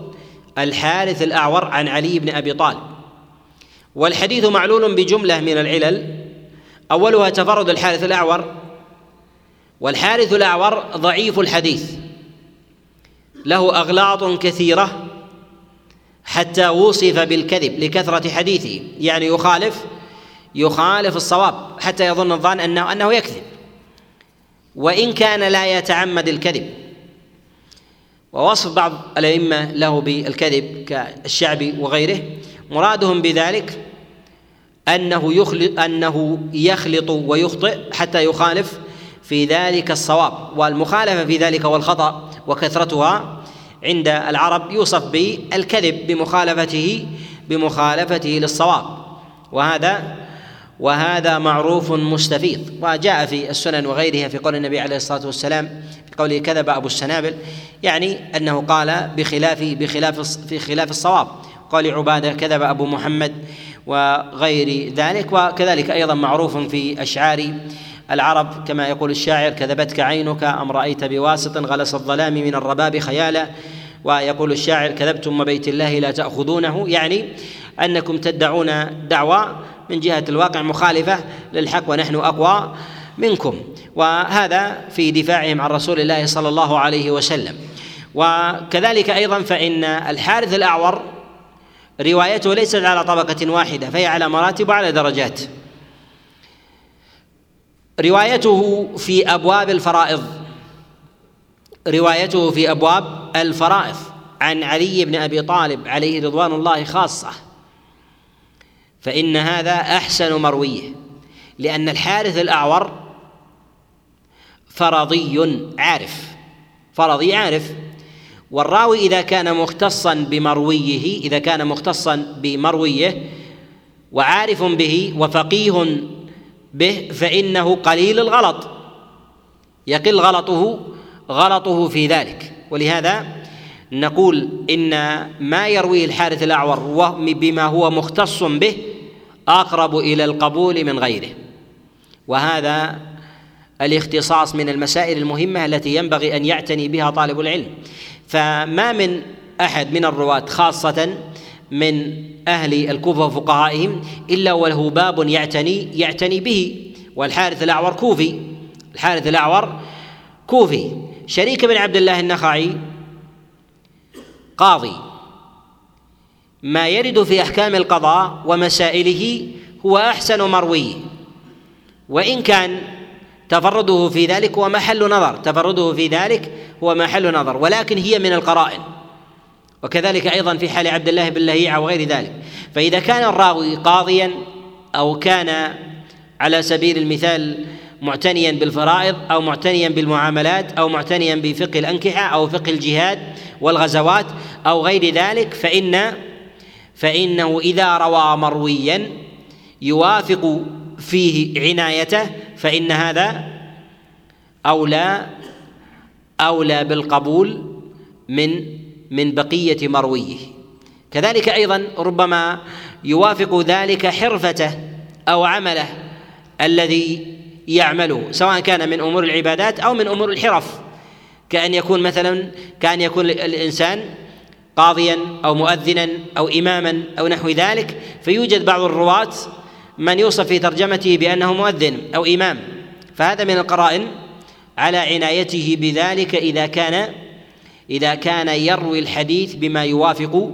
Speaker 1: الحارث الأعور عن علي بن أبي طالب. والحديث معلول بجملة من العلل. أولها تفرد الحارث الأعور والحارث الأعور ضعيف الحديث. له أغلاط كثيرة حتى وصف بالكذب لكثرة حديثه. يعني يخالف يخالف الصواب حتى يظن الظان أنه أنه يكذب. وإن كان لا يتعمد الكذب. ووصف بعض الأئمة له بالكذب كالشعبي وغيره. مرادهم بذلك أنه يخلط أنه يخلط ويخطئ حتى يخالف في ذلك الصواب والمخالفة في ذلك والخطأ وكثرتها عند العرب يوصف بالكذب بمخالفته بمخالفته للصواب. وهذا وهذا معروف مستفيض. وجاء في السنن وغيرها في قول النبي عليه الصلاة والسلام في قوله كذب أبو السنابل يعني أنه قال بخلاف بخلاف في خلاف الصواب. قال عبادة كذب أبو محمد وغير ذلك وكذلك أيضا معروف في أشعار العرب كما يقول الشاعر كذبتك عينك أم رأيت بواسط غلس الظلام من الرباب خيالا. ويقول الشاعر كذبتم وبيت الله لا تأخذونه. يعني أنكم تدعون دعوى من جهة الواقع مخالفة للحق ونحن أقوى منكم. وهذا في دفاعهم عن رسول الله صلى الله عليه وسلم. وكذلك أيضا فإن الحارث الأعور روايته ليست على طبقة واحدة فهي على مراتب وعلى درجات. روايته في أبواب الفرائض. روايته في أبواب الفرائض. عن علي بن أبي طالب عليه رضوان الله خاصة. فإن هذا أحسن مرويه. لأن الحارث الأعور فرضي عارف. فرضي عارف. والراوي إذا كان مختصا بمرويه إذا كان مختصا بمرويه وعارف به وفقيه به فإنه قليل الغلط. يقل غلطه غلطه في ذلك. ولهذا نقول إن ما يرويه الحارث الأعور بما هو مختص به أقرب إلى القبول من غيره. وهذا الاختصاص من المسائل المهمة التي ينبغي أن يعتني بها طالب العلم. فما من أحد من الرواة خاصة من أهل الكوفة وفقهائهم إلا وله باب يعتني يعتني به والحارث الأعور كوفي. الحارث الأعور كوفي. شريك بن عبد الله النخعي قاضي. ما يرد في أحكام القضاء ومسائله هو أحسن مروي وإن كان تفرده في ذلك هو محل نظر. تفرده في ذلك هو محل نظر. ولكن هي من القرائن. وكذلك أيضا في حال عبد الله بن لهيعة وغير ذلك. فإذا كان الراوي قاضيا أو كان على سبيل المثال معتنيا بالفرائض أو معتنيا بالمعاملات أو معتنيا بفقه الأنكحة أو فقه الجهاد والغزوات أو غير ذلك فان فإنه إذا روى مرويا يوافق فيه عنايته فإن هذا اولى أولى بالقبول من من بقية مرويه. كذلك أيضا ربما يوافق ذلك حرفته أو عمله الذي يعمله سواء كان من أمور العبادات أو من أمور الحرف. كأن يكون مثلا كأن يكون الإنسان قاضيا أو مؤذنا أو إماما أو نحو ذلك فيوجد بعض الرواة من يوصف في ترجمته بأنه مؤذن أو إمام. فهذا من القرائن على عنايته بذلك إذا كان إذا كان يروي الحديث بما يوافق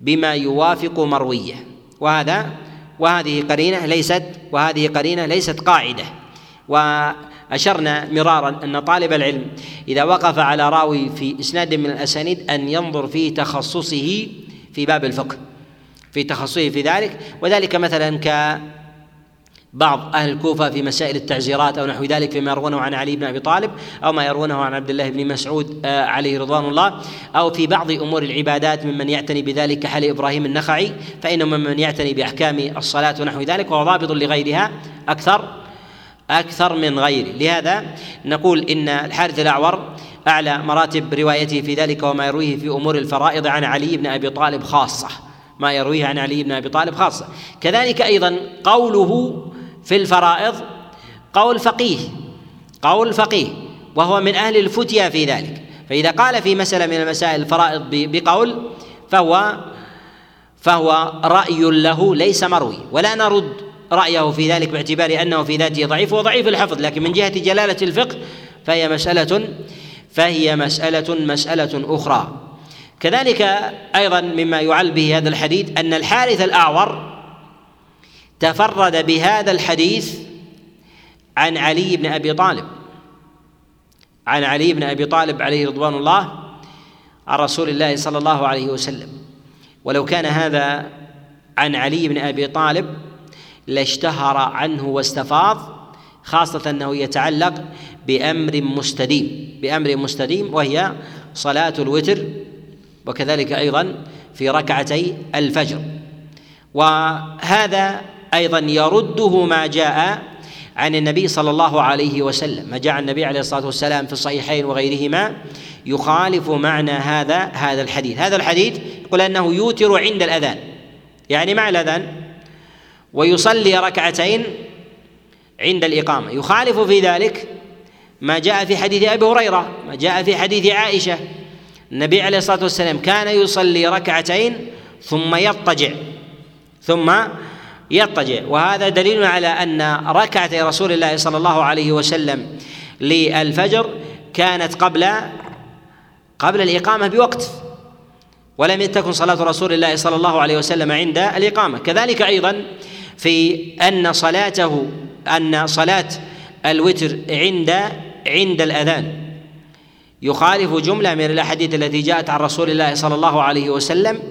Speaker 1: بما يوافق مروية. وهذا وهذه قرينة ليست وهذه قرينة ليست قاعدة. وأشرنا مرارا أن طالب العلم إذا وقف على راوي في إسناد من الأسانيد أن ينظر في تخصصه في باب الفقه في تخصصه في ذلك. وذلك مثلا ك بعض أهل الكوفة في مسائل التعزيرات أو نحو ذلك فيما يروونه عن علي بن أبي طالب أو ما يروونه عن عبد الله بن مسعود آه، عليه رضوان الله أو في بعض أمور العبادات ممن يعتني بذلك كحال إبراهيم النخعي فانه ممن يعتني بأحكام الصلاة ونحو ذلك وهو ضابط لغيرها أكثر أكثر من غيره. لهذا نقول إن الحارث الأعور أعلى مراتب روايته في ذلك وما يرويه في أمور الفرائض عن علي بن أبي طالب خاصة. ما يرويه عن علي بن أبي طالب خاصة. كذلك أيضا قوله في الفرائض قول فقيه قول فقيه وهو من أهل الفتيا في ذلك. فإذا قال في مسألة من المسائل الفرائض بقول فهو فهو رأي له ليس مروي ولا نرد رأيه في ذلك باعتبار أنه في ذاته ضعيف وضعيف الحفظ لكن من جهة جلالة الفقه فهي مسألة فهي مسألة مسألة أخرى. كذلك أيضا مما يعل به هذا الحديث أن الحارث الأعور تفرد بهذا الحديث عن علي بن أبي طالب. عن علي بن أبي طالب عليه رضوان الله عن رسول الله صلى الله عليه وسلم. ولو كان هذا عن علي بن أبي طالب لاشتهر عنه واستفاض خاصة أنه يتعلق بأمر مستديم بأمر مستديم وهي صلاة الوتر وكذلك أيضا في ركعتي الفجر. وهذا أيضا يرده ما جاء عن النبي صلى الله عليه وسلم. ما جاء النبي عليه الصلاة والسلام في الصحيحين وغيرهما يخالف معنى هذا هذا الحديث. هذا الحديث يقول أنه يوتر عند الأذان. يعني مع الأذان ويصلي ركعتين عند الإقامة. يخالف في ذلك ما جاء في حديث أبي هريرة ما جاء في حديث عائشة. النبي عليه الصلاة والسلام كان يصلي ركعتين ثم يضطجع ثم يضطجع وهذا دليل على أن ركعتي رسول الله صلى الله عليه وسلم للفجر كانت قبل قبل الإقامة بوقت ولم تكن صلاة رسول الله صلى الله عليه وسلم عند الإقامة. كذلك أيضا في أن صلاته أن صلاة الوتر عند عند الأذان يخالف جملة من الأحاديث التي جاءت عن رسول الله صلى الله عليه وسلم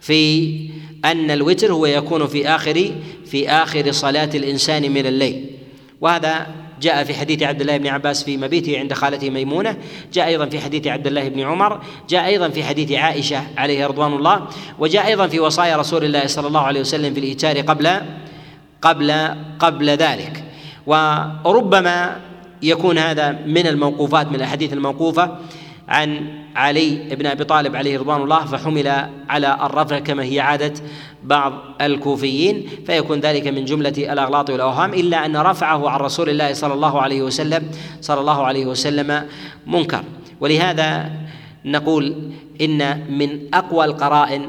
Speaker 1: في أن الوتر هو يكون في آخر في آخر صلاة الإنسان من الليل. وهذا جاء في حديث عبد الله بن عباس في مبيته عند خالته ميمونة جاء أيضا في حديث عبد الله بن عمر جاء أيضا في حديث عائشة عليه رضوان الله وجاء أيضا في وصايا رسول الله صلى الله عليه وسلم في الايتار قبل قبل قبل ذلك. وربما يكون هذا من الموقوفات من الأحاديث الموقوفة عن علي بن أبي طالب عليه رضوان الله فحمل على الرفع كما هي عادة بعض الكوفيين فيكون ذلك من جملة الأغلاط والأوهام إلا أن رفعه عن رسول الله صلى الله عليه وسلم صلى الله عليه وسلم منكر. ولهذا نقول إن من أقوى القرائن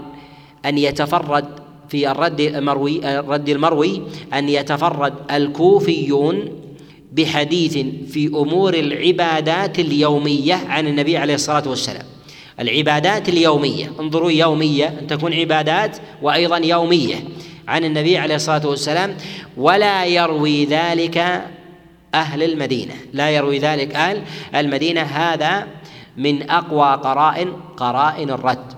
Speaker 1: أن يتفرد في الرد المروي الرد المروي أن يتفرد الكوفيون بحديث في أمور العبادات اليومية عن النبي عليه الصلاة والسلام. العبادات اليومية انظروا يومية أن تكون عبادات وأيضا يومية عن النبي عليه الصلاة والسلام. ولا يروي ذلك أهل المدينة لا يروي ذلك أهل المدينة. هذا من أقوى قرائن قرائن الرد.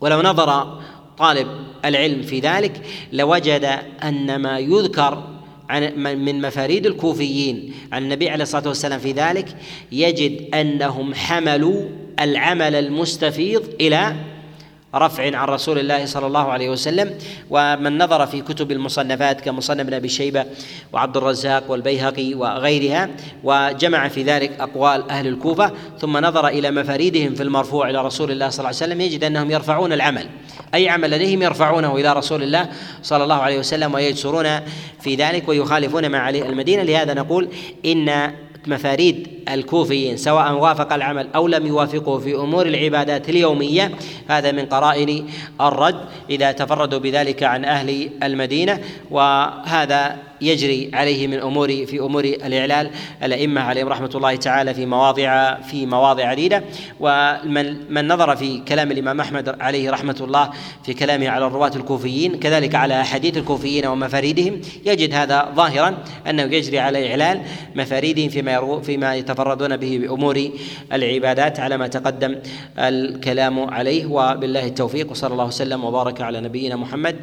Speaker 1: ولو نظر طالب العلم في ذلك لوجد أن ما يذكر عن من مفاريد الكوفيين. عن النبي عليه الصلاة والسلام في ذلك يجد أنهم حملوا العمل المستفيض إلى رفع عن رسول الله صلى الله عليه وسلم. ومن نظر في كتب المصنفات كمصنف ابن أبي شيبة وعبد الرزاق والبيهقي وغيرها وجمع في ذلك أقوال أهل الكوفة ثم نظر إلى مفاريدهم في المرفوع إلى رسول الله صلى الله عليه وسلم يجد أنهم يرفعون العمل. أي عمل لديهم يرفعونه إلى رسول الله صلى الله عليه وسلم ويجسرون في ذلك ويخالفون ما عليه المدينة. لهذا نقول إن مفاريد الكوفيين سواء وافق العمل أو لم يوافقه في أمور العبادات اليومية هذا من قرائن الرد إذا تفردوا بذلك عن أهل المدينة. وهذا يجري عليه من امور في أمور الإعلال. الأئمة عليهم رحمة الله تعالى في مواضع في مواضع عديدة. ومن من نظر في كلام الإمام أحمد عليه رحمة الله في كلامه على الرواة الكوفيين كذلك على أحاديث الكوفيين ومفاريدهم يجد هذا ظاهرا أنه يجري على إعلال مفاريدهم فيما يرو فيما يتفردون به بأمور العبادات على ما تقدم الكلام عليه. وبالله التوفيق وصلى الله وسلم وبارك على نبينا محمد.